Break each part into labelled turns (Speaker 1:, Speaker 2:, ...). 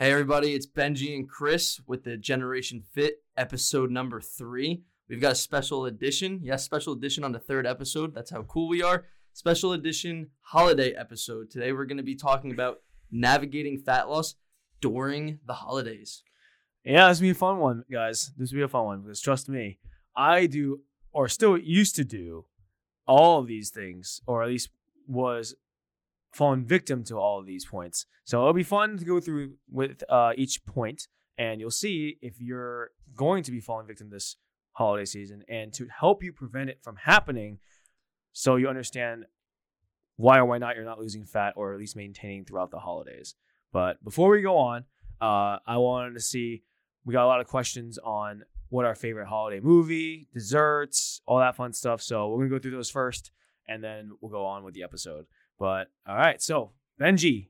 Speaker 1: Hey, everybody, it's Benji and Chris with the Generation Fit episode number three. We've got a special edition. Yes, special edition on the third episode. That's how cool we are. Special edition holiday episode. Today, we're going to be talking about navigating fat loss during the holidays.
Speaker 2: Yeah, this will be a fun one, guys. This will be a fun one because trust me, I do or still used to do all of these things, or at least was fallen victim to all of these points. So it'll be fun to go through with uh, each point, and you'll see if you're going to be falling victim this holiday season, and to help you prevent it from happening, so you understand why or why not you're not losing fat, or at least maintaining throughout the holidays. But before we go on, uh, I wanted to see we got a lot of questions on what our favorite holiday movie, desserts, all that fun stuff. So we're gonna go through those first, and then we'll go on with the episode. But all right, so Benji,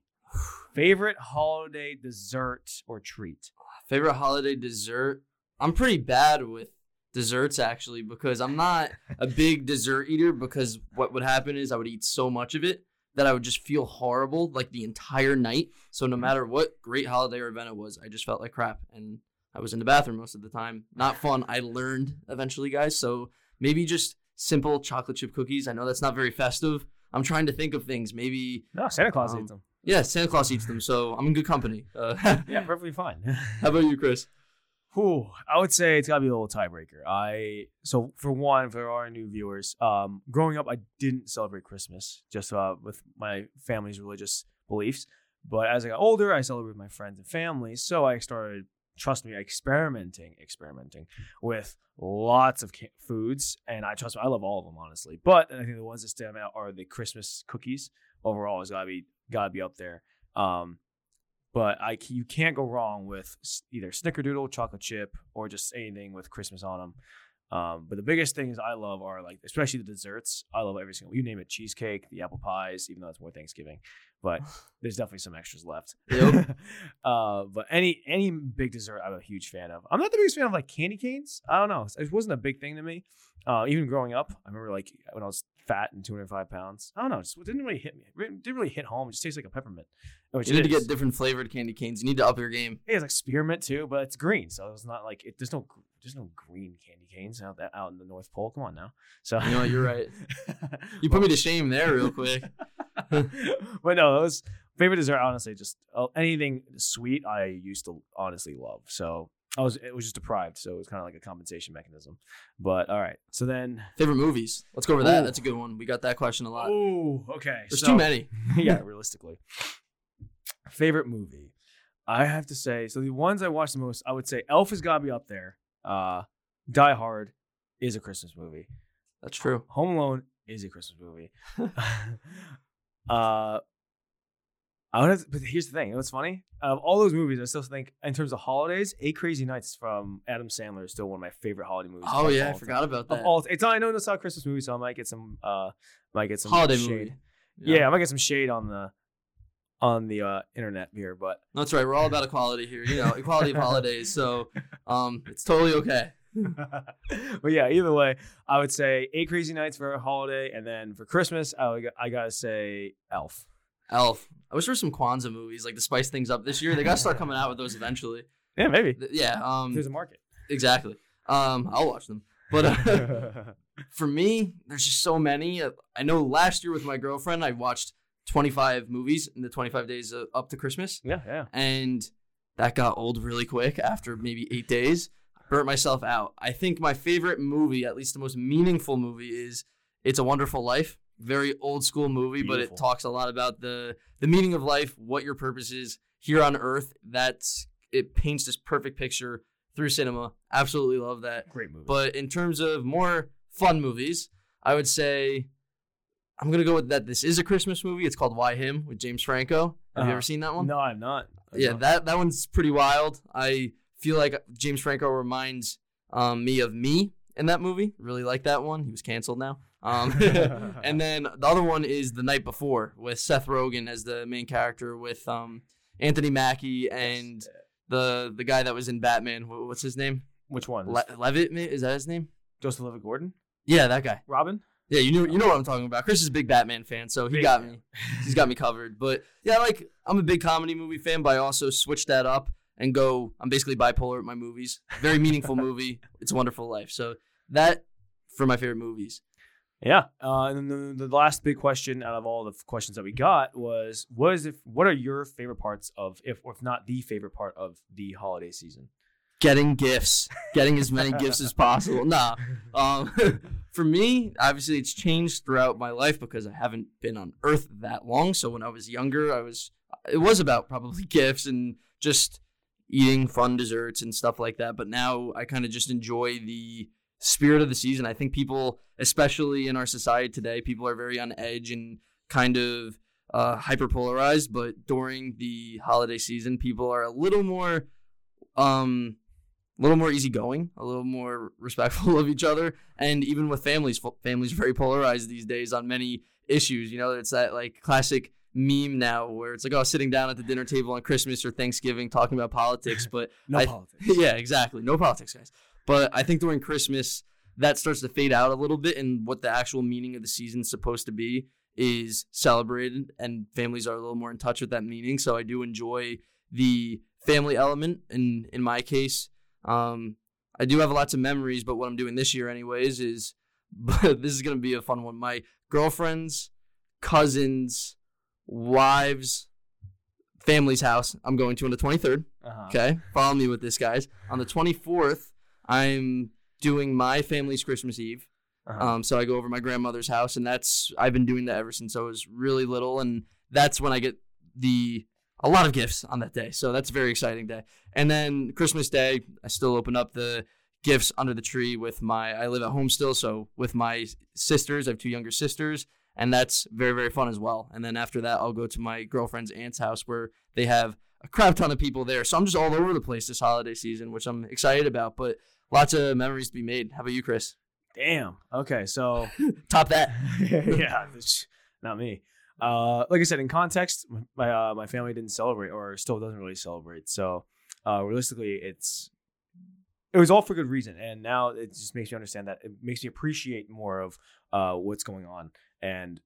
Speaker 2: favorite holiday dessert or treat?
Speaker 1: Favorite holiday dessert? I'm pretty bad with desserts actually because I'm not a big dessert eater because what would happen is I would eat so much of it that I would just feel horrible like the entire night. So no mm-hmm. matter what great holiday or event it was, I just felt like crap and I was in the bathroom most of the time. Not fun. I learned eventually, guys. So maybe just simple chocolate chip cookies. I know that's not very festive. I'm trying to think of things. Maybe
Speaker 2: No, Santa Claus
Speaker 1: Um,
Speaker 2: eats them.
Speaker 1: yeah, Santa Claus eats them, so I'm in good company. Uh,
Speaker 2: Yeah, perfectly fine.
Speaker 1: How about you, Chris?
Speaker 2: Whew, I would say it's gotta be a little tiebreaker. I so for one, for our new viewers, um, growing up, I didn't celebrate Christmas just uh, with my family's religious beliefs. But as I got older, I celebrated with my friends and family. So I started, trust me, experimenting, experimenting with lots of ca- foods, and I trust me, I love all of them honestly. But I think the ones that stand out are the Christmas cookies. Overall, has gotta be gotta be up there. Um, but I you can't go wrong with either snickerdoodle, chocolate chip, or just anything with Christmas on them. Um, but the biggest things I love are like, especially the desserts. I love every single. You name it, cheesecake, the apple pies, even though it's more Thanksgiving. But there's definitely some extras left.
Speaker 1: Yep.
Speaker 2: uh, but any any big dessert, I'm a huge fan of. I'm not the biggest fan of like candy canes. I don't know. It wasn't a big thing to me. Uh, even growing up, I remember like when I was fat and 205 pounds. I don't know. It just didn't really hit me. It didn't really hit home. It just tastes like a peppermint. Which
Speaker 1: You need
Speaker 2: it
Speaker 1: to get different flavored candy canes. You need to up your game.
Speaker 2: It has like spearmint too, but it's green, so it's not like it, there's no there's no green candy canes out that out in the North Pole. Come on now. So
Speaker 1: you know you're right. You put me to shame there real quick.
Speaker 2: but no, was favorite dessert. Honestly, just uh, anything sweet I used to honestly love. So I was it was just deprived, so it was kind of like a compensation mechanism. But all right, so then
Speaker 1: Favorite movies? Let's go over that.
Speaker 2: Ooh.
Speaker 1: That's a good one. We got that question a lot.
Speaker 2: oh okay,
Speaker 1: There's
Speaker 2: so-
Speaker 1: too many.
Speaker 2: yeah, realistically. Favorite movie. I have to say, so the ones I watched the most, I would say Elf has got to be up there. Uh, Die Hard is a Christmas movie.
Speaker 1: That's true.
Speaker 2: Home Alone is a Christmas movie. uh, I would have, but here's the thing. You know what's funny? Out of all those movies, I still think, in terms of holidays, Eight Crazy Nights from Adam Sandler is still one of my favorite holiday movies.
Speaker 1: Oh yeah, I
Speaker 2: time.
Speaker 1: forgot about
Speaker 2: Of
Speaker 1: that.
Speaker 2: all, it's I know it's not a Christmas movie, so I might get some, uh, might get some
Speaker 1: Holiday
Speaker 2: shade.
Speaker 1: movie.
Speaker 2: Yeah. I might get some shade on the on the uh, internet here, but
Speaker 1: That's right. We're all about equality here. You know, equality of holidays. So um, it's totally okay.
Speaker 2: but yeah, either way, I would say eight crazy nights for a holiday, and then for Christmas, I would, I gotta say Elf.
Speaker 1: Elf. I wish there were some Kwanzaa movies like to spice things up this year. They gotta start coming out with those eventually.
Speaker 2: Yeah, maybe
Speaker 1: Yeah. Um.
Speaker 2: there's a market.
Speaker 1: Exactly. Um. I'll watch them. But uh, for me, there's just so many. I know last year with my girlfriend, I watched 25 movies in the 25 days uh, up to Christmas,
Speaker 2: yeah, yeah.
Speaker 1: and that got old really quick after maybe eight days. Burnt myself out. I think my favorite movie, at least the most meaningful movie, is It's a Wonderful Life. Very old school movie, but it talks a lot about the the meaning of life, what your purpose is here on Earth. That's it paints this perfect picture through cinema. Absolutely love that.
Speaker 2: Great movie.
Speaker 1: But in terms of more fun movies, I would say I'm gonna go with that. This is a Christmas movie. It's called Why Him with James Franco. Have you
Speaker 2: Uh-huh.
Speaker 1: ever seen that one?
Speaker 2: no, I'm not. I'm
Speaker 1: Yeah,
Speaker 2: not.
Speaker 1: that that one's pretty wild. I feel like James Franco reminds um, me of me in that movie. Really like that one. He was canceled now. Um, and then the other one is The Night Before with Seth Rogen as the main character with um, Anthony Mackie and the the guy that was in Batman. What's his name?
Speaker 2: which one?
Speaker 1: Le- Levitt? Is that his name?
Speaker 2: Joseph Levitt Gordon.
Speaker 1: Yeah, that guy.
Speaker 2: Robin.
Speaker 1: Yeah, you know you know what I'm talking about. Chris is a big Batman fan, so he
Speaker 2: Big
Speaker 1: got
Speaker 2: fan.
Speaker 1: me. He's got me covered. But yeah, like I'm a big comedy movie fan, but I also switch that up and go. I'm basically bipolar at my movies. Very meaningful movie. It's a Wonderful Life. So that for my favorite movies.
Speaker 2: Yeah. Uh, and then the, the last big question out of all the questions that we got was, what is if what are your favorite parts of if or if not the favorite part of the holiday season?
Speaker 1: Getting gifts, getting as many gifts as possible. Nah, um, for me, obviously, it's changed throughout my life because I haven't been on Earth that long. So when I was younger, I was it was about probably gifts and just eating fun desserts and stuff like that. But now I kind of just enjoy the spirit of the season. I think people, especially in our society today, people are very on edge and kind of uh, hyper polarized. But during the holiday season, people are a little more, um, a little more easygoing, a little more respectful of each other, and even with families, families are very polarized these days on many issues. You know, it's that like classic meme now where it's like, oh, sitting down at the dinner table on Christmas or Thanksgiving talking about politics, but
Speaker 2: No
Speaker 1: I-
Speaker 2: politics.
Speaker 1: yeah, exactly. No politics, guys. But I think during Christmas, that starts to fade out a little bit, and what the actual meaning of the season's supposed to be is celebrated, and families are a little more in touch with that meaning. So I do enjoy the family element. In in my case, um, I do have lots of memories, but what I'm doing this year, anyways, is this is gonna be a fun one. My girlfriends, cousins, wives, family's house. I'm going to on the 23rd.
Speaker 2: Uh-huh.
Speaker 1: Okay, follow me with this, guys. On the 24th, I'm doing my family's Christmas Eve.
Speaker 2: Uh-huh.
Speaker 1: Um, so I go over to my grandmother's house, and that's I've been doing that ever since I was really little, and that's when I get the a lot of gifts on that day. So that's a very exciting day. And then Christmas Day, I still open up the gifts under the tree with my. I live at home still, so with my sisters, I have two younger sisters, and that's very very fun as well. And then after that, I'll go to my girlfriend's aunt's house where they have a crap ton of people there. So I'm just all over the place this holiday season, which I'm excited about. But lots of memories to be made. How about you, Chris?
Speaker 2: Damn. Okay, so
Speaker 1: Top that.
Speaker 2: yeah, not me. Uh, like I said, in context, my uh, my family didn't celebrate, or still doesn't really celebrate. So, uh, realistically, it's it was all for good reason, and now it just makes me understand that it makes me appreciate more of uh, what's going on and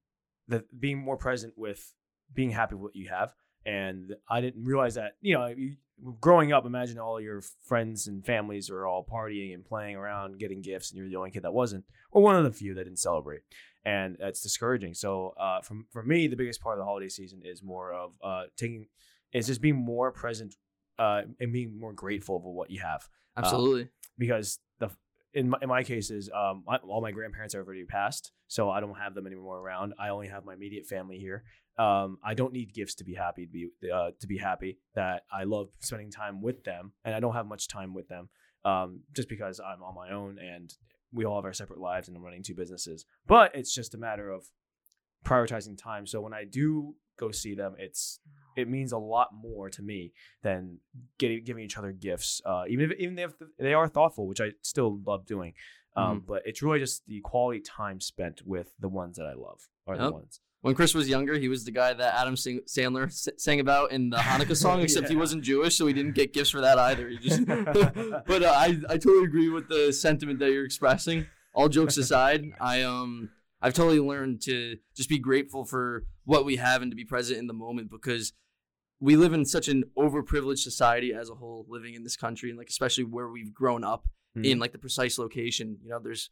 Speaker 2: the being more present with being happy with what you have. And I didn't realize that you know, you, growing up, imagine all your friends and families are all partying and playing around, getting gifts, and you're the only kid that wasn't, or one of the few that didn't celebrate and that's discouraging. So, uh, from for me, the biggest part of the holiday season is more of uh, taking, is just being more present, uh, and being more grateful for what you have.
Speaker 1: Absolutely.
Speaker 2: Because the in my, in my cases, um, my, all my grandparents are already passed, so I don't have them anymore around. I only have my immediate family here. Um, I don't need gifts to be happy to be uh, to be happy that I love spending time with them, and I don't have much time with them, um, just because I'm on my own and we all have our separate lives and I'm running two businesses. But it's just a matter of prioritizing time. So when I do go see them, it's it means a lot more to me than getting giving each other gifts. Uh, even if even if they are thoughtful, which I still love doing. Um, But it's really just the quality time spent with the ones that I love are the ones.
Speaker 1: When Chris was younger, he was the guy that Adam Sing- Sandler s- sang about in the Hanukkah song, except he wasn't Jewish, so he didn't get gifts for that either. He just, but uh, I, I totally agree with the sentiment that you're expressing. All jokes aside, I um I've totally learned to just be grateful for what we have and to be present in the moment because we live in such an overprivileged society as a whole, living in this country and like especially where we've grown up
Speaker 2: Hmm.
Speaker 1: in like the precise location. You know, there's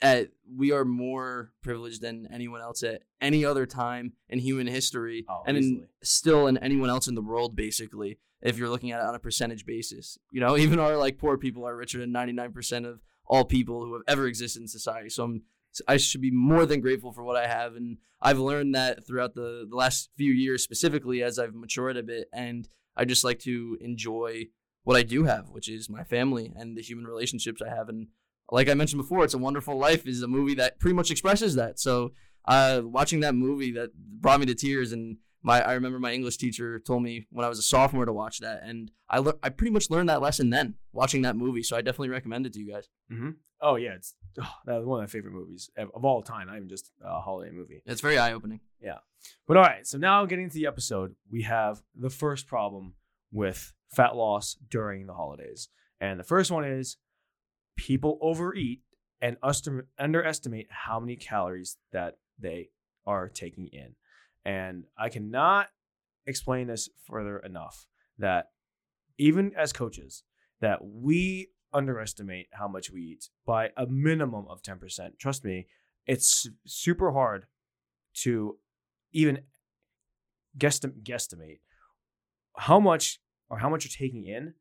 Speaker 1: at we are more privileged than anyone else at any other time in human history,
Speaker 2: Oh,
Speaker 1: and in, still in anyone else in the world, basically. If you're looking at it on a percentage basis, you know, even our like poor people are richer than 99% of all people who have ever existed in society. So I'm I should be more than grateful for what I have, and I've learned that throughout the the last few years, specifically as I've matured a bit, and I just like to enjoy what I do have, which is my family and the human relationships I have. And like I mentioned before, it's a Wonderful Life is a movie that pretty much expresses that. So uh, watching that movie that brought me to tears, and my I remember my English teacher told me when I was a sophomore to watch that, and I lear- I pretty much learned that lesson then watching that movie. So I definitely recommend it to you guys.
Speaker 2: Oh yeah, it's oh, that was one of my favorite movies of of all time. Not even just a holiday movie.
Speaker 1: It's very eye opening.
Speaker 2: Yeah, but all right, so now getting to the episode, we have the first problem with fat loss during the holidays. And the first one is people overeat and underestimate how many calories that they are taking in. And I cannot explain this further enough that even as coaches, that we underestimate how much we eat by a minimum of 10%. Trust me, it's super hard to even guesstim- guesstimate how much or how much you're taking in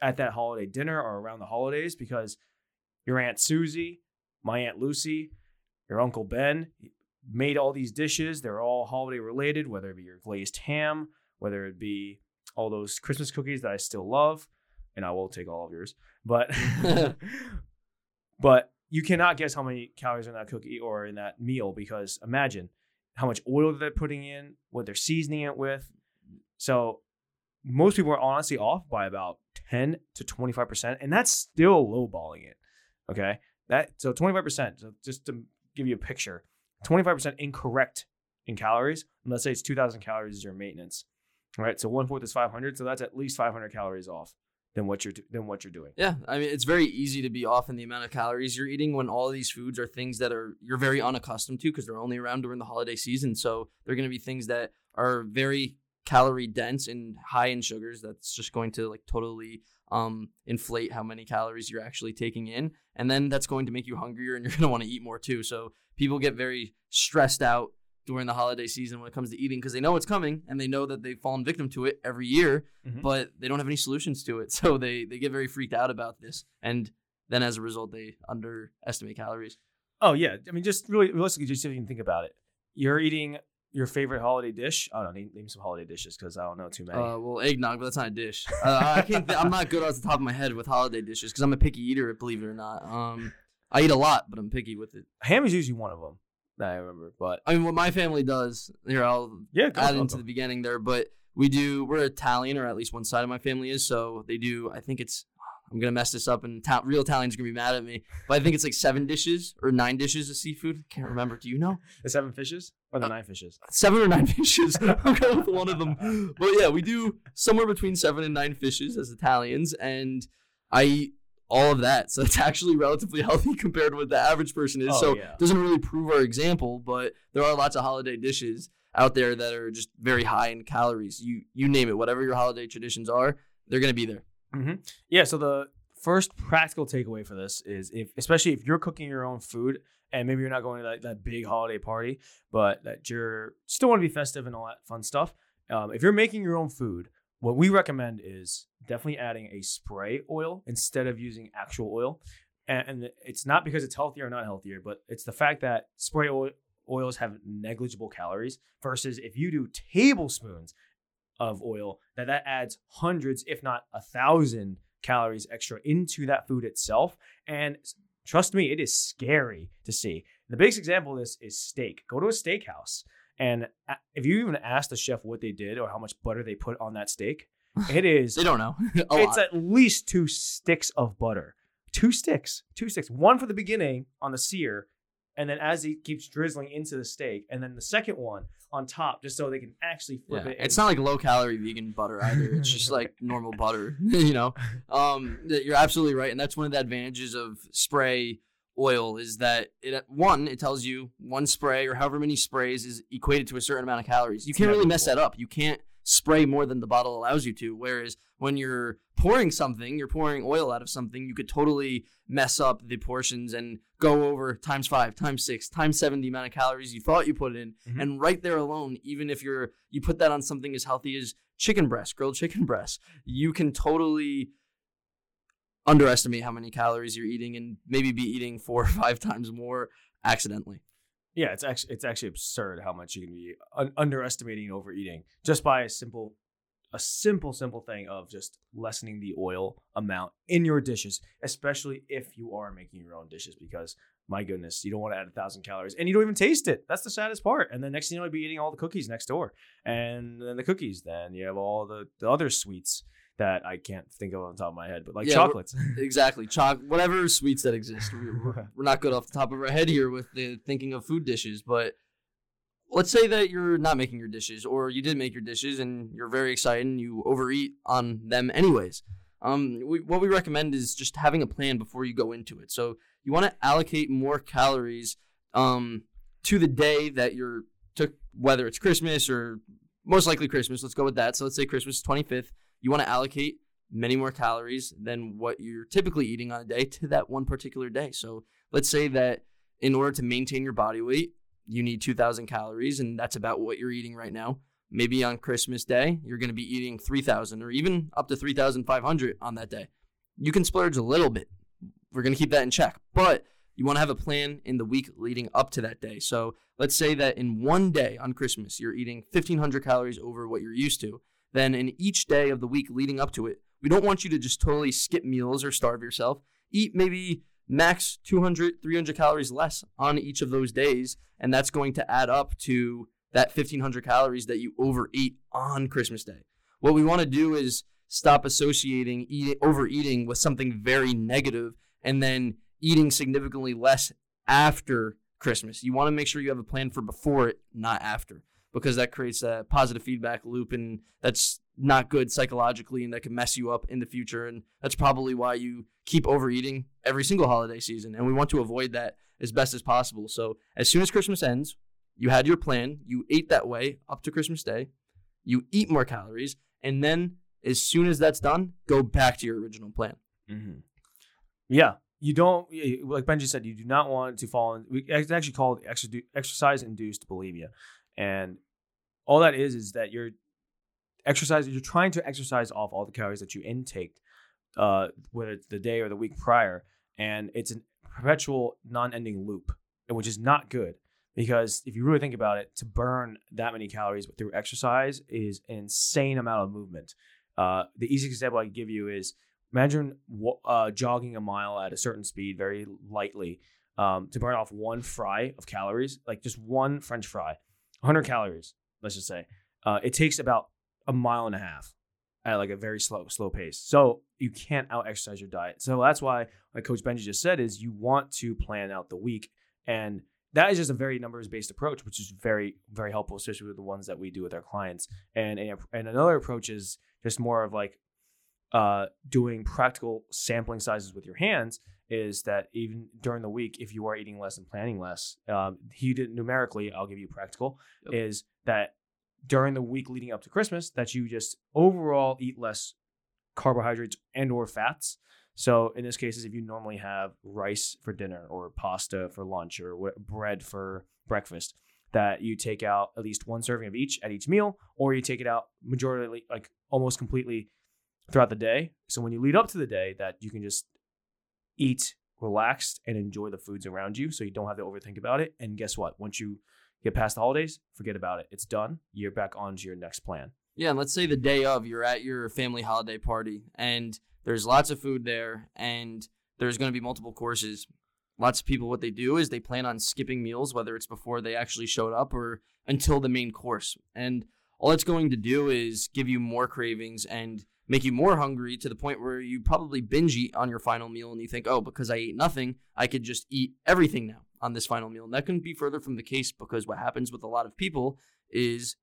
Speaker 2: at that holiday dinner or around the holidays because your aunt Susie, my aunt Lucy, your uncle Ben made all these dishes. They're all holiday related, whether it be your glazed ham, whether it be all those Christmas cookies that I still love, and I will take all of yours. But but you cannot guess how many calories are in that cookie or in that meal because imagine how much oil they're putting in, what they're seasoning it with. So most people are honestly off by about 10 to 25%, and that's still lowballing it. Okay. That so 25%. So just to give you a picture, 25% incorrect in calories. And let's say it's 2,000 calories is your maintenance. All right. So one fourth is 500. So that's at least 500 calories off than what you're than what you're doing.
Speaker 1: Yeah, I mean it's very easy to be off in the amount of calories you're eating when all these foods are things that are you're very unaccustomed to because they're only around during the holiday season. So they're going to be things that are very calorie dense and high in sugars. That's just going to like totally um, inflate how many calories you're actually taking in, and then that's going to make you hungrier and you're going to want to eat more too. So people get very stressed out during the holiday season when it comes to eating because they know it's coming and they know that they've fallen victim to it every year,
Speaker 2: Mhm.
Speaker 1: but they don't have any solutions to it. So they they get very freaked out about this, and then as a result, they underestimate calories.
Speaker 2: Oh yeah, I mean, just really realistically, just can think about it, you're eating your favorite holiday dish. I don't know, name, name some holiday dishes because I don't know too many.
Speaker 1: Uh, well, eggnog, but that's not a dish. Uh, I can't. Th- I'm not good off the top of my head with holiday dishes because I'm a picky eater. Believe it or not, um, I eat a lot, but I'm picky with it.
Speaker 2: Ham is usually one of them that I remember, but
Speaker 1: I mean, what my family does here, I'll
Speaker 2: yeah,
Speaker 1: add into the beginning there, but we do. We're Italian, or at least one side of my family is. So they do. I think it's. I'm gonna mess this up, and ta- real Italians are gonna be mad at me. But I think it's like seven dishes or nine dishes of seafood. Can't remember. Do you know?
Speaker 2: the seven fishes or the
Speaker 1: Uh,
Speaker 2: nine fishes.
Speaker 1: Seven or nine fishes. I'm going with one of them. But yeah, we do somewhere between seven and nine fishes as Italians, and I eat all of that. So it's actually relatively healthy compared to what the average person is.
Speaker 2: Oh,
Speaker 1: so
Speaker 2: yeah.
Speaker 1: it doesn't really prove our example, but there are lots of holiday dishes out there that are just very high in calories. You you name it, whatever your holiday traditions are, they're gonna be there.
Speaker 2: Yeah. So the first practical takeaway for this is if, especially if you're cooking your own food and maybe you're not going to that, that big holiday party, but that you're still want to be festive and all that fun stuff. Um, if you're making your own food, what we recommend is definitely adding a spray oil instead of using actual oil. And, and it's not because it's healthier or not healthier, but it's the fact that spray oil, oils have negligible calories versus if you do tablespoons of oil, that that adds hundreds, if not a thousand calories extra into that food itself. And trust me, it is scary to see. The biggest example of this is steak. Go to a steakhouse, and if you even ask the chef what they did or how much butter they put on that steak, it is
Speaker 1: They don't know.
Speaker 2: it's
Speaker 1: lot.
Speaker 2: at least two sticks of butter. Two sticks. Two sticks. One for the beginning on the sear, and then as it keeps drizzling into the steak, and then the second one on top, just so they can actually flip
Speaker 1: Yeah,
Speaker 2: it.
Speaker 1: It's not like low calorie vegan butter either. It's just like normal butter, you know. Um, you're absolutely right, and that's one of the advantages of spray oil is that it one it tells you one spray or however many sprays is equated to a certain amount of calories. You can't really mess that up. You can't spray more than the bottle allows you to. Whereas when you're pouring something, you're pouring oil out of something, you could totally mess up the portions and go over times five, times six, times seven the amount of calories you thought you put in.
Speaker 2: Mhm.
Speaker 1: And right there alone, even if you're you put that on something as healthy as chicken breast, grilled chicken breast, you can totally underestimate how many calories you're eating and maybe be eating four or five times more accidentally.
Speaker 2: Yeah, it's actually it's actually absurd how much you can be un- underestimating overeating just by a simple a simple simple thing of just lessening the oil amount in your dishes, especially if you are making your own dishes because my goodness, you don't want to add a thousand calories and you don't even taste it. That's the saddest part. And then next thing you know, you'll be eating all the cookies next door. And then the cookies, then you have all the, the other sweets that I can't think of on top of my head, but like
Speaker 1: Yeah,
Speaker 2: chocolates.
Speaker 1: Exactly. Choc whatever sweets that exist. We- We're, we're not good off the top of our head here with the thinking of food dishes, but let's say that you're not making your dishes or you did make your dishes and you're very excited and you overeat on them anyways. Um, we, what we recommend is just having a plan before you go into it. So you want to allocate more calories um, to the day that you're took whether it's Christmas or most likely Christmas. Let's go with that. So let's say Christmas 25th. You want to allocate many more calories than what you're typically eating on a day to that one particular day. So let's say that in order to maintain your body weight, you need 2,000 calories, and that's about what you're eating right now. Maybe on Christmas Day, you're going to be eating 3,000 or even up to 3,500 on that day. You can splurge a little bit. We're going to keep that in check, but you want to have a plan in the week leading up to that day. So let's say that in one day on Christmas, you're eating 1,500 calories over what you're used to. Then in each day of the week leading up to it, we don't want you to just totally skip meals or starve yourself. Eat maybe max 200, 300 calories less on each of those days. And that's going to add up to that 1500 calories that you overeat on Christmas Day. What we want to do is stop associating eating, overeating with something very negative and then eating significantly less after Christmas. You want to make sure you have a plan for before it, not after, because that creates a positive feedback loop and that's not good psychologically and that can mess you up in the future. And that's probably why you keep overeating every single holiday season. And we want to avoid that as best as possible. So as soon as Christmas ends, you had your plan, you ate that way up to Christmas Day, you eat more calories, and then as soon as that's done, go back to your original plan.
Speaker 2: Mm-hmm. Yeah. You don't, like Benji said, you do not want to fall in. It's actually called exercise induced bulimia. And all that is, is that you're exercising, you're trying to exercise off all the calories that you intake, uh, whether it's the day or the week prior. And it's a perpetual non ending loop, which is not good because if you really think about it, to burn that many calories through exercise is an insane amount of movement. Uh, the easiest example I can give you is imagine uh, jogging a mile at a certain speed very lightly um, to burn off one fry of calories, like just one French fry, 100 calories, let's just say. Uh, it takes about a mile and a half at like a very slow slow pace. So you can't out exercise your diet. So that's why, like Coach Benji just said, is you want to plan out the week and that is just a very numbers based approach, which is very, very helpful, especially with the ones that we do with our clients. And and another approach is just more of like uh, doing practical sampling sizes with your hands. Is that even during the week, if you are eating less and planning less, um, he did numerically. I'll give you practical. Yep. Is that during the week leading up to Christmas, that you just overall eat less carbohydrates and or fats so in this case, is if you normally have rice for dinner or pasta for lunch or bread for breakfast, that you take out at least one serving of each at each meal, or you take it out majority like almost completely throughout the day. So when you lead up to the day, that you can just eat relaxed and enjoy the foods around you, so you don't have to overthink about it. And guess what? Once you get past the holidays, forget about it. It's done. You're back on to your next plan.
Speaker 1: Yeah, and let's say the day of you're at your family holiday party and there's lots of food there, and there's going to be multiple courses. Lots of people, what they do is they plan on skipping meals, whether it's before they actually showed up or until the main course. And all it's going to do is give you more cravings and make you more hungry to the point where you probably binge eat on your final meal and you think, oh, because I ate nothing, I could just eat everything now on this final meal. And that couldn't be further from the case because what happens with a lot of people is,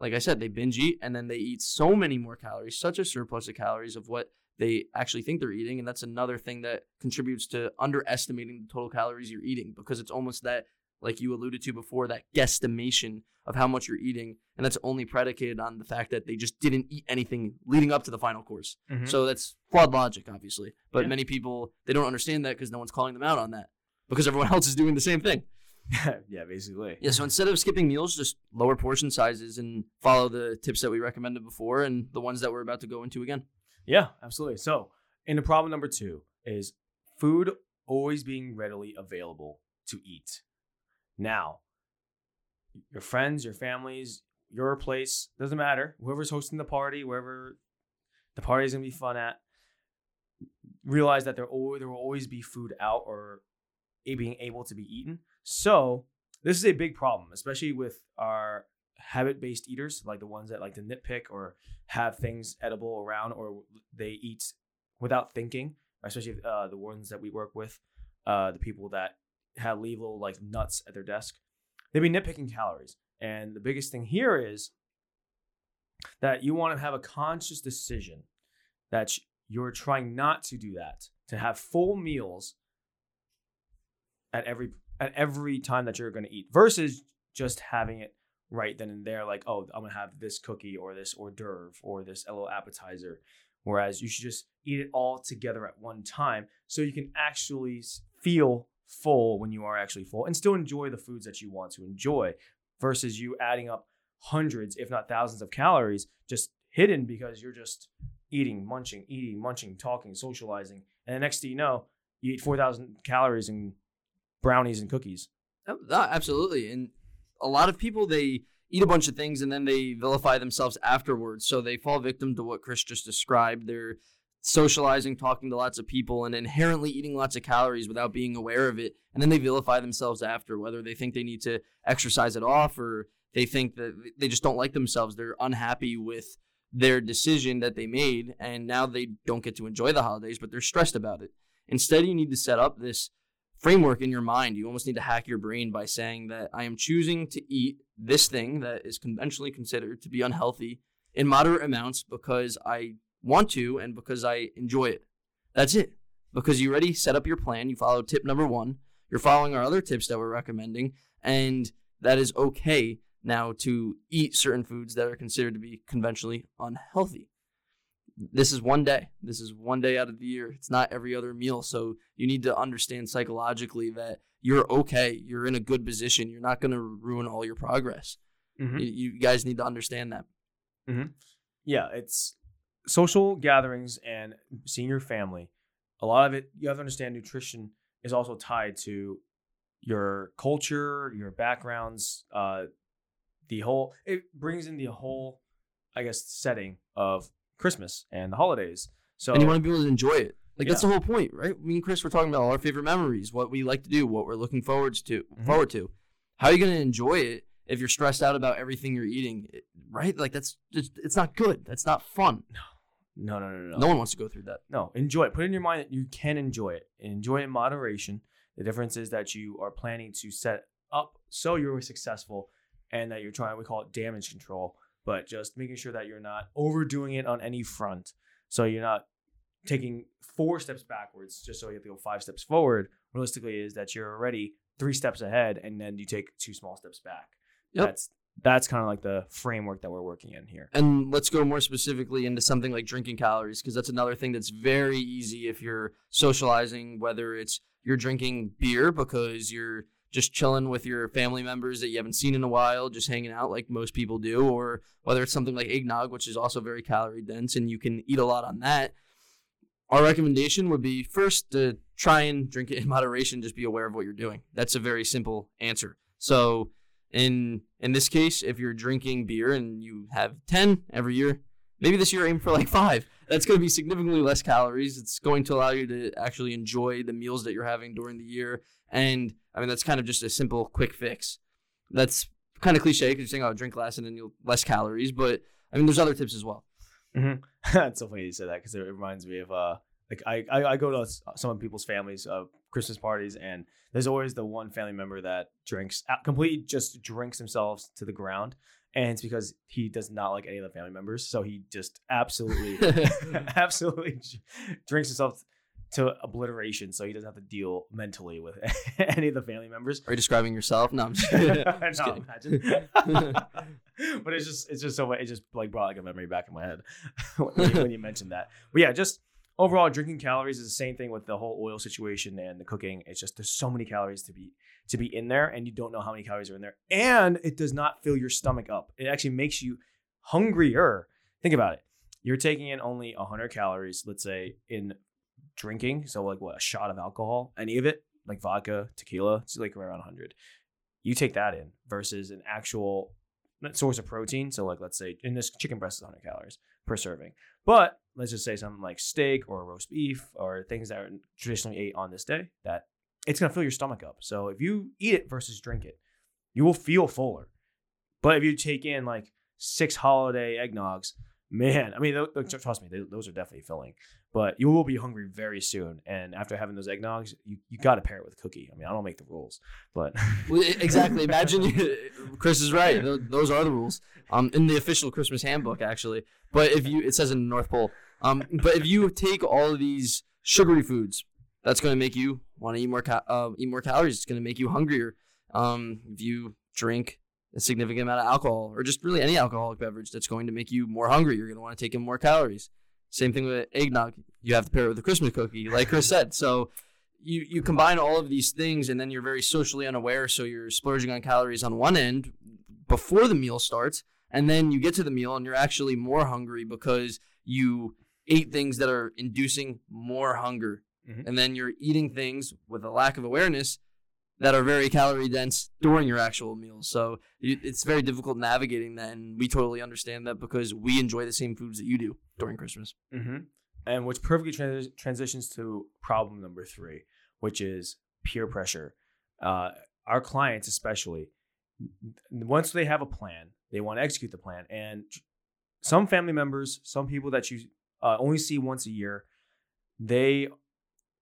Speaker 1: like I said, they binge eat and then they eat so many more calories, such a surplus of calories of what they actually think they're eating. And that's another thing that contributes to underestimating the total calories you're eating because it's almost that, like you alluded to before, that guesstimation of how much you're eating. And that's only predicated on the fact that they just didn't eat anything leading up to the final course. Mm-hmm. So that's flawed logic, obviously. But yeah. many people, they don't understand that because no one's calling them out on that because everyone else is doing the same thing.
Speaker 2: yeah, basically.
Speaker 1: Yeah, so instead of skipping meals, just lower portion sizes and follow the tips that we recommended before and the ones that we're about to go into again.
Speaker 2: Yeah, absolutely. So, and the problem number two is food always being readily available to eat. Now, your friends, your families, your place, doesn't matter. Whoever's hosting the party, wherever the party is gonna be fun at, realize that there, always, there will always be food out or being able to be eaten. So, this is a big problem, especially with our habit based eaters, like the ones that like to nitpick or have things edible around or they eat without thinking, especially uh, the ones that we work with, uh, the people that have leave little like nuts at their desk, they'd be nitpicking calories. And the biggest thing here is that you want to have a conscious decision that you're trying not to do that, to have full meals at every at every time that you're going to eat versus just having it right then and there like oh i'm going to have this cookie or this hors d'oeuvre or this little appetizer whereas you should just eat it all together at one time so you can actually feel full when you are actually full and still enjoy the foods that you want to enjoy versus you adding up hundreds if not thousands of calories just hidden because you're just eating munching eating munching talking socializing and the next thing you know you eat 4000 calories in brownies and cookies
Speaker 1: Oh, absolutely. And a lot of people they eat a bunch of things and then they vilify themselves afterwards. So they fall victim to what Chris just described. They're socializing, talking to lots of people, and inherently eating lots of calories without being aware of it. And then they vilify themselves after, whether they think they need to exercise it off or they think that they just don't like themselves. They're unhappy with their decision that they made, and now they don't get to enjoy the holidays, but they're stressed about it. Instead, you need to set up this framework in your mind. You almost need to hack your brain by saying that I am choosing to eat this thing that is conventionally considered to be unhealthy in moderate amounts because I want to and because I enjoy it. That's it. Because you already set up your plan, you follow tip number one, you're following our other tips that we're recommending, and that is okay now to eat certain foods that are considered to be conventionally unhealthy this is one day. This is one day out of the year. It's not every other meal. So you need to understand psychologically that you're okay. You're in a good position. You're not going to ruin all your progress.
Speaker 2: Mm-hmm.
Speaker 1: You, you guys need to understand that.
Speaker 2: yeah it's social gatherings and seeing your family a lot of it you have to understand nutrition is also tied to your culture your backgrounds uh the whole it brings in the whole i guess setting of christmas and the holidays so
Speaker 1: and you want to be able to enjoy it. Like that's the whole point, right? Me and Chris were talking about all our favorite memories, what we like to do, what we're looking forward to.
Speaker 2: Mhm.
Speaker 1: Forward to. How are you going to enjoy it if you're stressed out about everything you're eating? Right? Like that's just it's not good. That's not fun.
Speaker 2: no no no no
Speaker 1: No No one wants to go through that.
Speaker 2: No, enjoy it. Put it in your mind that you can enjoy it. And enjoy it in moderation. The difference is that you are planning to set up so you're successful and that you're trying, we call it damage control, but just making sure that you're not overdoing it on any front. So you're not taking four steps backwards just so you have to go five steps forward. Realistically, is that you're already three steps ahead and then you take two small steps back.
Speaker 1: Yep.
Speaker 2: That's that's kind of like the framework that we're working in here.
Speaker 1: And let's go more specifically into something like drinking calories, because that's another thing that's very easy if you're socializing, whether it's you're drinking beer because you're just chilling with your family members that you haven't seen in a while, just hanging out like most people do, or whether it's something like eggnog, which is also very calorie dense and you can eat a lot on that. Our recommendation would be first to try and drink it in moderation, just be aware of what you're doing. That's a very simple answer. So, in in this case, if you're drinking beer and you have 10 every year, maybe this year aim for like 5. That's going to be significantly less calories. It's going to allow you to actually enjoy the meals that you're having during the year and I mean that's kind of just a simple quick fix. That's kind of cliche because you're saying, "Oh, drink less and then you'll less calories," but I mean there's other tips as well.
Speaker 2: That's so funny you said that because it reminds me of uh like I, I I go to some of people's families uh Christmas parties and there's always the one family member that drinks uh, completely just drinks themselves to the ground and it's because he does not like any of the family members so he just absolutely absolutely drinks himself to obliteration so he doesn't have to deal mentally with any of the family members
Speaker 1: Are you describing yourself? No, I'm just kidding. Just kidding.
Speaker 2: but it's just it's just so it just like brought like a memory back in my head when, you, when you mentioned that. But yeah, just overall drinking calories is the same thing with the whole oil situation and the cooking. It's just there's so many calories to be to be in there, and you don't know how many calories are in there, and it does not fill your stomach up. It actually makes you hungrier. Think about it. You're taking in only 100 calories, let's say, in drinking. So like what a shot of alcohol, any of it, like vodka, tequila, it's like around 100 you take that in versus an actual source of protein. So, like, let's say in this chicken breast is 100 calories per serving. But let's just say something like steak or roast beef or things that are traditionally ate on this day, that it's going to fill your stomach up. So, if you eat it versus drink it, you will feel fuller. But if you take in like six holiday eggnogs, man, I mean, trust me, those are definitely filling. But you will be hungry very soon. And after having those eggnogs, you, you got to pair it with a cookie. I mean, I don't make the rules, but
Speaker 1: Well, exactly. Imagine you, Chris is right. Those are the rules. Um, in the official Christmas handbook, actually. But if you, it says in the North Pole. Um, but if you take all of these sugary foods, that's going to make you want to eat more ca- uh, eat more calories. It's going to make you hungrier. Um, if you drink a significant amount of alcohol or just really any alcoholic beverage, that's going to make you more hungry. You're going to want to take in more calories. Same thing with eggnog. You have to pair it with a Christmas cookie, like Chris said. So you you combine all of these things, and then you're very socially unaware. So you're splurging on calories on one end before the meal starts, and then you get to the meal and you're actually more hungry because you ate things that are inducing more hunger,
Speaker 2: Mhm.
Speaker 1: and then you're eating things with a lack of awareness that are very calorie dense during your actual meals. So it's very difficult navigating that, and we totally understand that because we enjoy the same foods that you do during Christmas.
Speaker 2: Mm-hmm. And which perfectly trans- transitions to problem number three, which is peer pressure. Uh, our clients, especially, once they have a plan, they want to execute the plan. And some family members, some people that you uh, only see once a year, they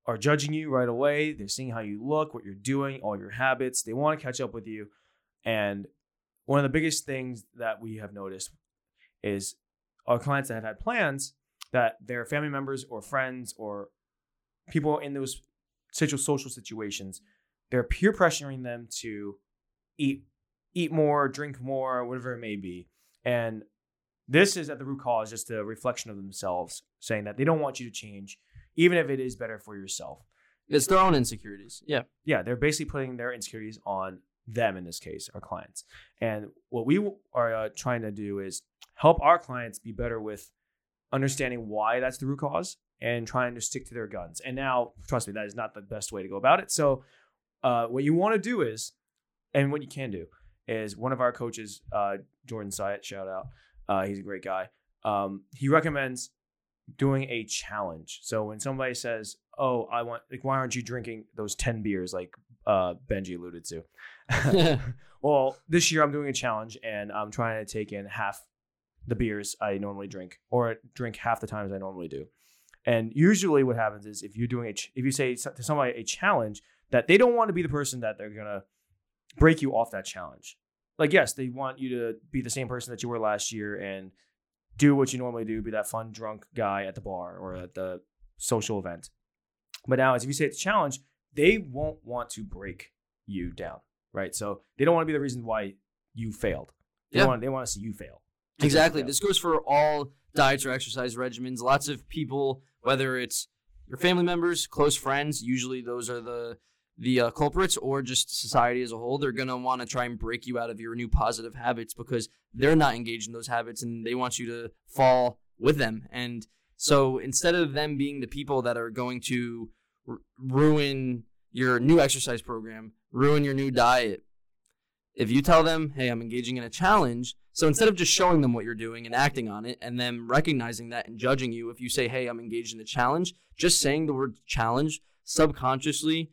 Speaker 2: are judging you right away. They're seeing how you look, what you're doing, all your habits. They want to catch up with you. And one of the biggest things that we have noticed is our clients that have had plans that their family members or friends or people in those social situations, they're peer pressuring them to eat eat more, drink more, whatever it may be. And this is at the root cause just a reflection of themselves, saying that they don't want you to change, even if it is better for yourself.
Speaker 1: It's their own insecurities. Yeah.
Speaker 2: Yeah, they're basically putting their insecurities on them in this case, our clients. And what we are uh, trying to do is help our clients be better with understanding why that's the root cause and trying to stick to their guns. And now, trust me, that is not the best way to go about it. So, uh, what you want to do is, and what you can do is, one of our coaches, uh, Jordan Syatt, shout out, uh, he's a great guy. Um, he recommends doing a challenge. So when somebody says, "Oh, I want," like, why aren't you drinking those ten beers like uh, Benji alluded to? well, this year I'm doing a challenge and I'm trying to take in half the beers I normally drink, or drink half the times I normally do. And usually, what happens is if you're doing a, ch- if you say to somebody a challenge that they don't want to be the person that they're gonna break you off that challenge. Like, yes, they want you to be the same person that you were last year and do what you normally do, be that fun drunk guy at the bar or at the social event. But now, as if you say it's a challenge, they won't want to break you down, right? So they don't want to be the reason why you failed. They
Speaker 1: Yeah.
Speaker 2: want they want to see you fail.
Speaker 1: Exactly. This goes for all diets or exercise regimens. Lots of people, whether it's your family members, close friends, usually those are the the uh, culprits, or just society as a whole. They're gonna want to try and break you out of your new positive habits because they're not engaged in those habits, and they want you to fall with them. And so instead of them being the people that are going to r- ruin your new exercise program, ruin your new diet, if you tell them, hey, I'm engaging in a challenge, so instead of just showing them what you're doing and acting on it and them recognizing that and judging you, if you say, hey, I'm engaged in a challenge, just saying the word challenge subconsciously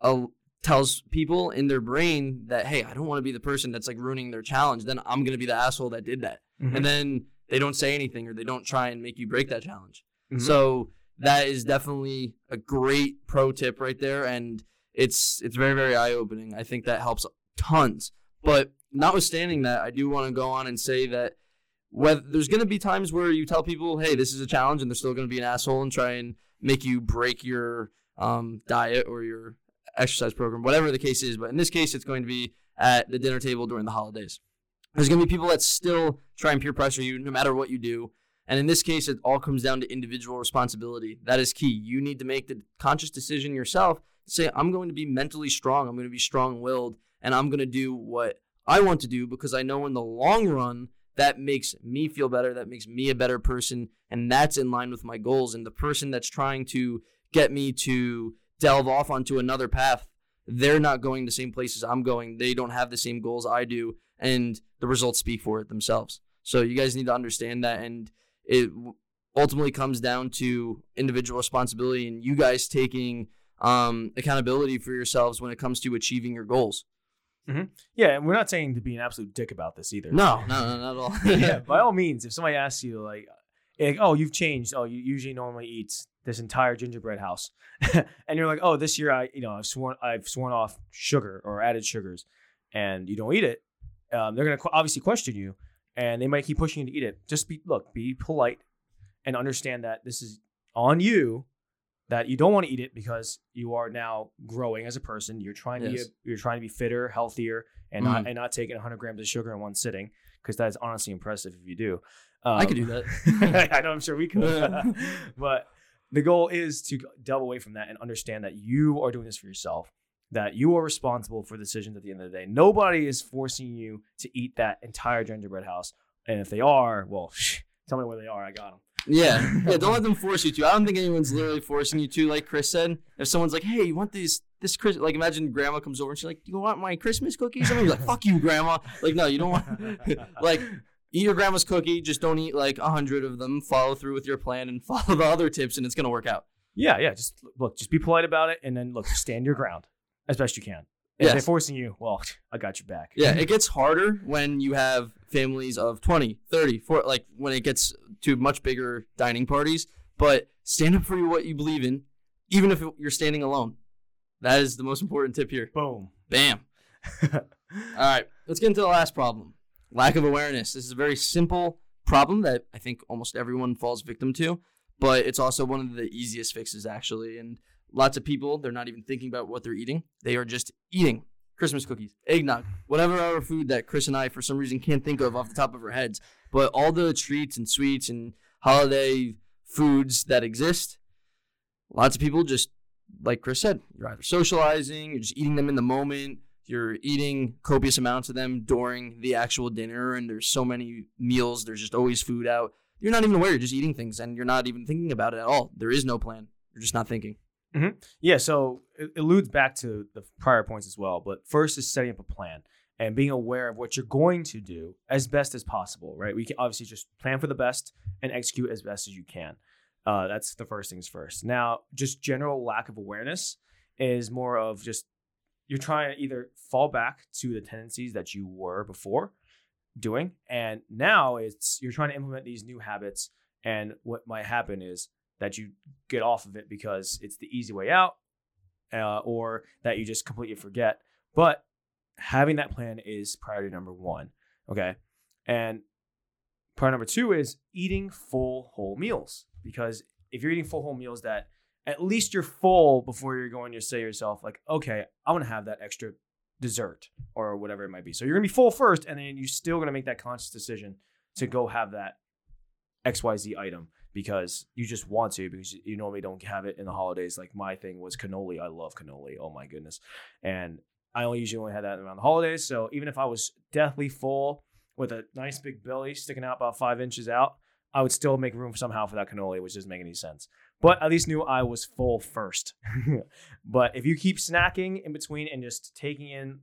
Speaker 1: uh, tells people in their brain that, hey, I don't want to be the person that's like ruining their challenge. Then I'm going to be the asshole that did that. And then they don't say anything or they don't try and make you break that challenge.
Speaker 2: Mhm.
Speaker 1: So that is definitely a great pro tip right there, and it's it's very very eye opening. I think that helps tons. But notwithstanding that, I do want to go on and say that whether there's going to be times where you tell people, "Hey, this is a challenge," and they're still going to be an asshole and try and make you break your um, diet or your exercise program, whatever the case is. But in this case, it's going to be at the dinner table during the holidays. There's going to be people that still try and peer pressure you no matter what you do. And in this case, it all comes down to individual responsibility. That is key. You need to make the conscious decision yourself to say, I'm going to be mentally strong. I'm going to be strong willed, and I'm going to do what I want to do because I know in the long run, that makes me feel better. That makes me a better person. And that's in line with my goals. And the person that's trying to get me to delve off onto another path, they're not going the same places I'm going. They don't have the same goals I do. And the results speak for it themselves. So you guys need to understand that. And it ultimately comes down to individual responsibility and you guys taking um, accountability for yourselves when it comes to achieving your goals.
Speaker 2: Yeah, and we're not saying to be an absolute dick about this either.
Speaker 1: No, no, no, not at all.
Speaker 2: yeah, by all means, if somebody asks you like, like, oh, you've changed. Oh, you usually normally eat this entire gingerbread house, and you're like, oh, this year I, you know, I've sworn, I've sworn off sugar or added sugars, and you don't eat it. Um, they're gonna qu- obviously question you, and they might keep pushing you to eat it. Just be look, be polite, and understand that this is on you. that you don't want to eat it because you are now growing as a person. You're trying to
Speaker 1: Yes.
Speaker 2: be, you're trying to be fitter, healthier, and not and not taking 100 grams of sugar in one sitting because that is honestly impressive if you do.
Speaker 1: I could
Speaker 2: Um,
Speaker 1: do that.
Speaker 2: I know, I'm sure we could. but the goal is to delve away from that and understand that you are doing this for yourself, that you are responsible for decisions at the end of the day. Nobody is forcing you to eat that entire gingerbread house. And if they are, well, shh, tell me where they are. I got them.
Speaker 1: Yeah, yeah. Don't let them force you to. I don't think anyone's literally forcing you to. Like Chris said, if someone's like, "Hey, you want these this Chris?" Like, imagine Grandma comes over and she's like, "You want my Christmas cookies?" And you're like, "Fuck you, Grandma!" Like, no, you don't want. like, eat your grandma's cookie. Just don't eat like a hundred of them. Follow through with your plan and follow the other tips, and it's gonna work out.
Speaker 2: Yeah, yeah. Just look, just be polite about it, and then look, stand your ground as best you can. If they're forcing you, well, I got your back.
Speaker 1: Yeah, it gets harder when you have families of 20, 30, 40, like when it gets to much bigger dining parties. But stand up for what you believe in, even if you're standing alone. That is the most important tip here.
Speaker 2: Boom.
Speaker 1: Bam. All right, let's get into the last problem lack of awareness. This is a very simple problem that I think almost everyone falls victim to, but it's also one of the easiest fixes, actually. And lots of people, they're not even thinking about what they're eating, they are just eating Christmas cookies, eggnog, whatever other food that Chris and I, for some reason, can't think of off the top of our heads. But all the treats and sweets and holiday foods that exist, lots of people just like Chris said, you're either socializing, you're just eating them in the moment, you're eating copious amounts of them during the actual dinner, and there's so many meals, there's just always food out. You're not even aware, you're just eating things, and you're not even thinking about it at all. There is no plan. You're just not thinking.
Speaker 2: Yeah, so it it alludes back to the prior points as well. But first is setting up a plan and being aware of what you're going to do as best as possible, right? We can obviously just plan for the best and execute as best as you can. Uh, that's the first things first. Now, just general lack of awareness is more of just you're trying to either fall back to the tendencies that you were before doing, and now it's you're trying to implement these new habits. And what might happen is that you get off of it because it's the easy way out, uh, or that you just completely forget. But having that plan is priority number one. Okay. And priority number two is eating full whole meals. Because if you're eating full whole meals, that at least you're full before you're going to say to yourself, like, okay, I'm going to have that extra dessert or whatever it might be. So you're going to be full first, and then you're still going to make that conscious decision to go have that XYZ item because you just want to because you normally don't have it in the holidays. Like my thing was cannoli. I love cannoli. Oh my goodness. And I only usually only had that around the holidays. So even if I was deathly full with a nice big belly sticking out about five inches out, I would still make room somehow for that cannoli, which doesn't make any sense. But at least knew I was full first. but if you keep snacking in between and just taking in,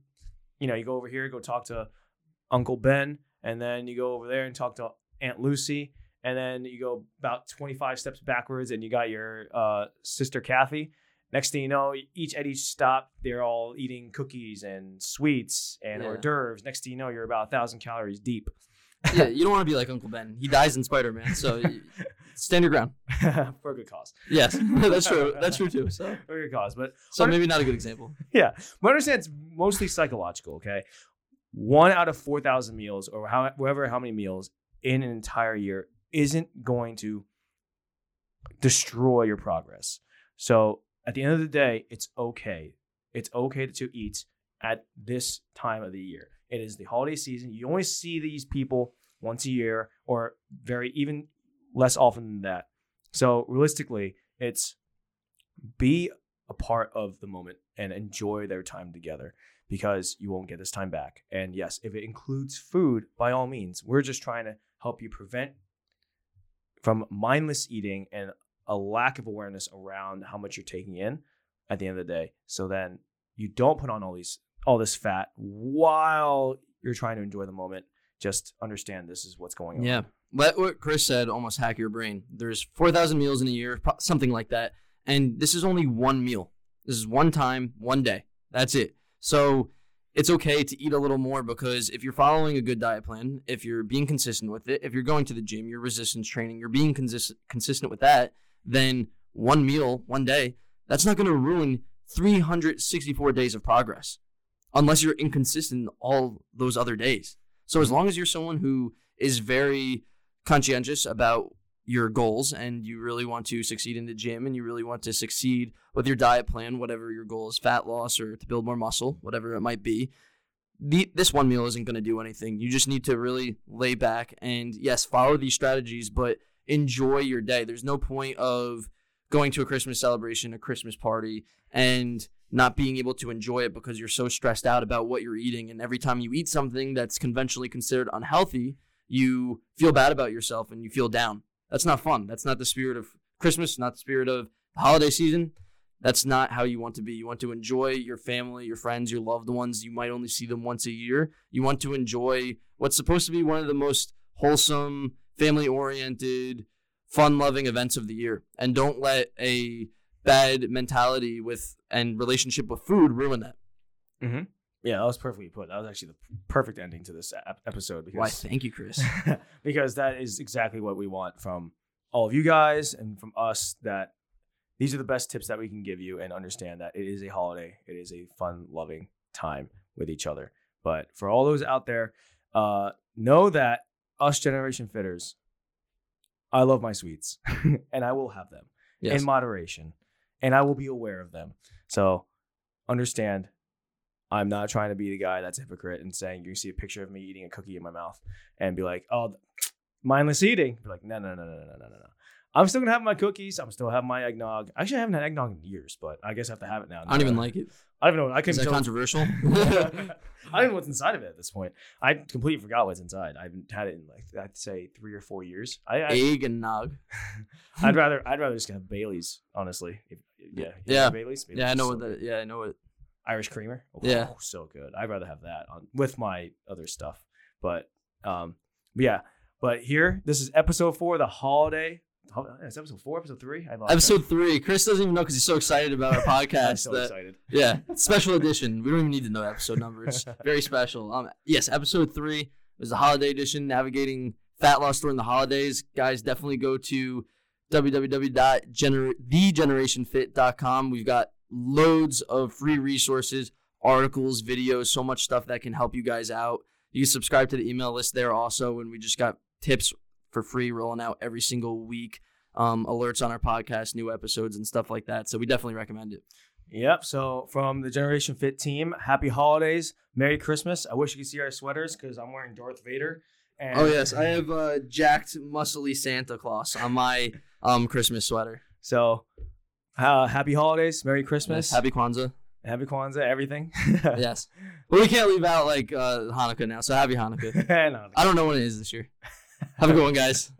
Speaker 2: you know, you go over here, go talk to Uncle Ben, and then you go over there and talk to Aunt Lucy, and then you go about 25 steps backwards and you got your uh, sister Kathy. Next thing you know, each at each stop, they're all eating cookies and sweets and
Speaker 1: Yeah.
Speaker 2: hors d'oeuvres. Next thing you know, you're about a thousand calories deep
Speaker 1: yeah, you don't want to be like Uncle Ben. He dies in Spider Man, so stand your ground.
Speaker 2: for a good cause.
Speaker 1: Yes, that's true. That's true too. So,
Speaker 2: For a good cause, but
Speaker 1: so maybe not a good example.
Speaker 2: yeah, but understand it's mostly psychological. Okay, one out of four thousand meals, or however how many meals in an entire year, isn't going to destroy your progress. So at the end of the day, it's okay. It's okay to eat at this time of the year. It is the holiday season. You only see these people once a year, or very even less often than that. So realistically, it's be a part of the moment and enjoy their time together because you won't get this time back. And yes, if it includes food, by all means, we're just trying to help you prevent from mindless eating and a lack of awareness around how much you're taking in at the end of the day. So then you don't put on all these all this fat while you're trying to enjoy the moment. Just understand this is what's going on.
Speaker 1: Yeah. Let what Chris said almost hack your brain. There's 4,000 meals in a year, something like that. And this is only one meal. This is one time, one day. That's it. So it's okay to eat a little more because if you're following a good diet plan, if you're being consistent with it, if you're going to the gym, your resistance training, you're being consis- consistent with that, then one meal, one day, that's not going to ruin 364 days of progress unless you're inconsistent all those other days. So as long as you're someone who is very conscientious about your goals and you really want to succeed in the gym and you really want to succeed with your diet plan, whatever your goal is, fat loss or to build more muscle, whatever it might be, the, this one meal isn't going to do anything. You just need to really lay back and, yes, follow these strategies, but enjoy your day. There's no point of going to a Christmas celebration, a Christmas party, and not being able to enjoy it because you're so stressed out about what you're eating. And every time you eat something that's conventionally considered unhealthy, you feel bad about yourself and you feel down. That's not fun. That's not the spirit of Christmas, not the spirit of the holiday season. That's not how you want to be. You want to enjoy your family, your friends, your loved ones. You might only see them once a year. You want to enjoy what's supposed to be one of the most wholesome, family oriented, fun loving events of the year. And don't let a bad mentality with and relationship with food ruin that.
Speaker 2: Mm-hmm. Yeah, that was perfectly put. That was actually the perfect ending to this ep- episode. Because,
Speaker 1: Why? Thank you, Chris.
Speaker 2: because that is exactly what we want from all of you guys and from us. That these are the best tips that we can give you, and understand that it is a holiday. It is a fun, loving time with each other. But for all those out there, uh, know that us Generation Fitters, I love my sweets, and I will have them
Speaker 1: Yes.
Speaker 2: in moderation, and I will be aware of them. So understand, I'm not trying to be the guy that's a hypocrite and saying you see a picture of me eating a cookie in my mouth and be like, oh, mindless eating. Be like, no, no, no, no, no, no, no, no. I'm still gonna have my cookies. I'm still having my eggnog. Actually, I haven't had eggnog in years, but I guess I have to have it now.
Speaker 1: I don't even like it.
Speaker 2: I don't know. I can
Speaker 1: Is that
Speaker 2: tell.
Speaker 1: controversial?
Speaker 2: I don't know what's inside of it at this point. I completely forgot what's inside. I haven't had it in like I'd say three or four years. I, I
Speaker 1: Egg and nog.
Speaker 2: I'd rather I'd rather just have Bailey's, honestly. If, yeah,
Speaker 1: Yeah.
Speaker 2: Bailey's.
Speaker 1: Yeah, I know what that. Yeah, I know it.
Speaker 2: Irish creamer. Oh,
Speaker 1: Yeah.
Speaker 2: so good. I'd rather have that on with my other stuff. But um, but yeah. But here, this is episode four, the holiday. It's episode four, episode three.
Speaker 1: Episode three. Chris doesn't even know because he's so excited about our podcast.
Speaker 2: so
Speaker 1: that,
Speaker 2: excited.
Speaker 1: yeah, special edition. We don't even need to know episode number. It's very special. Um, yes, episode three was the holiday edition, navigating fat loss during the holidays. Guys, definitely go to www.thegenerationfit.com. We've got loads of free resources, articles, videos, so much stuff that can help you guys out. You can subscribe to the email list there also, and we just got tips for free rolling out every single week. Um, alerts on our podcast, new episodes, and stuff like that. So we definitely recommend it.
Speaker 2: Yep. So from the Generation Fit team, happy holidays, Merry Christmas. I wish you could see our sweaters because I'm wearing Darth Vader. And
Speaker 1: Oh yes, I have uh, jacked, muscly Santa Claus on my um Christmas sweater.
Speaker 2: So, uh, happy holidays, Merry
Speaker 1: Yes,
Speaker 2: Christmas,
Speaker 1: happy Kwanzaa.
Speaker 2: happy Kwanzaa, everything.
Speaker 1: yes, but we can't leave out like uh, Hanukkah now. So happy Hanukkah.
Speaker 2: No,
Speaker 1: I don't know when it is this year. Have a good one, guys.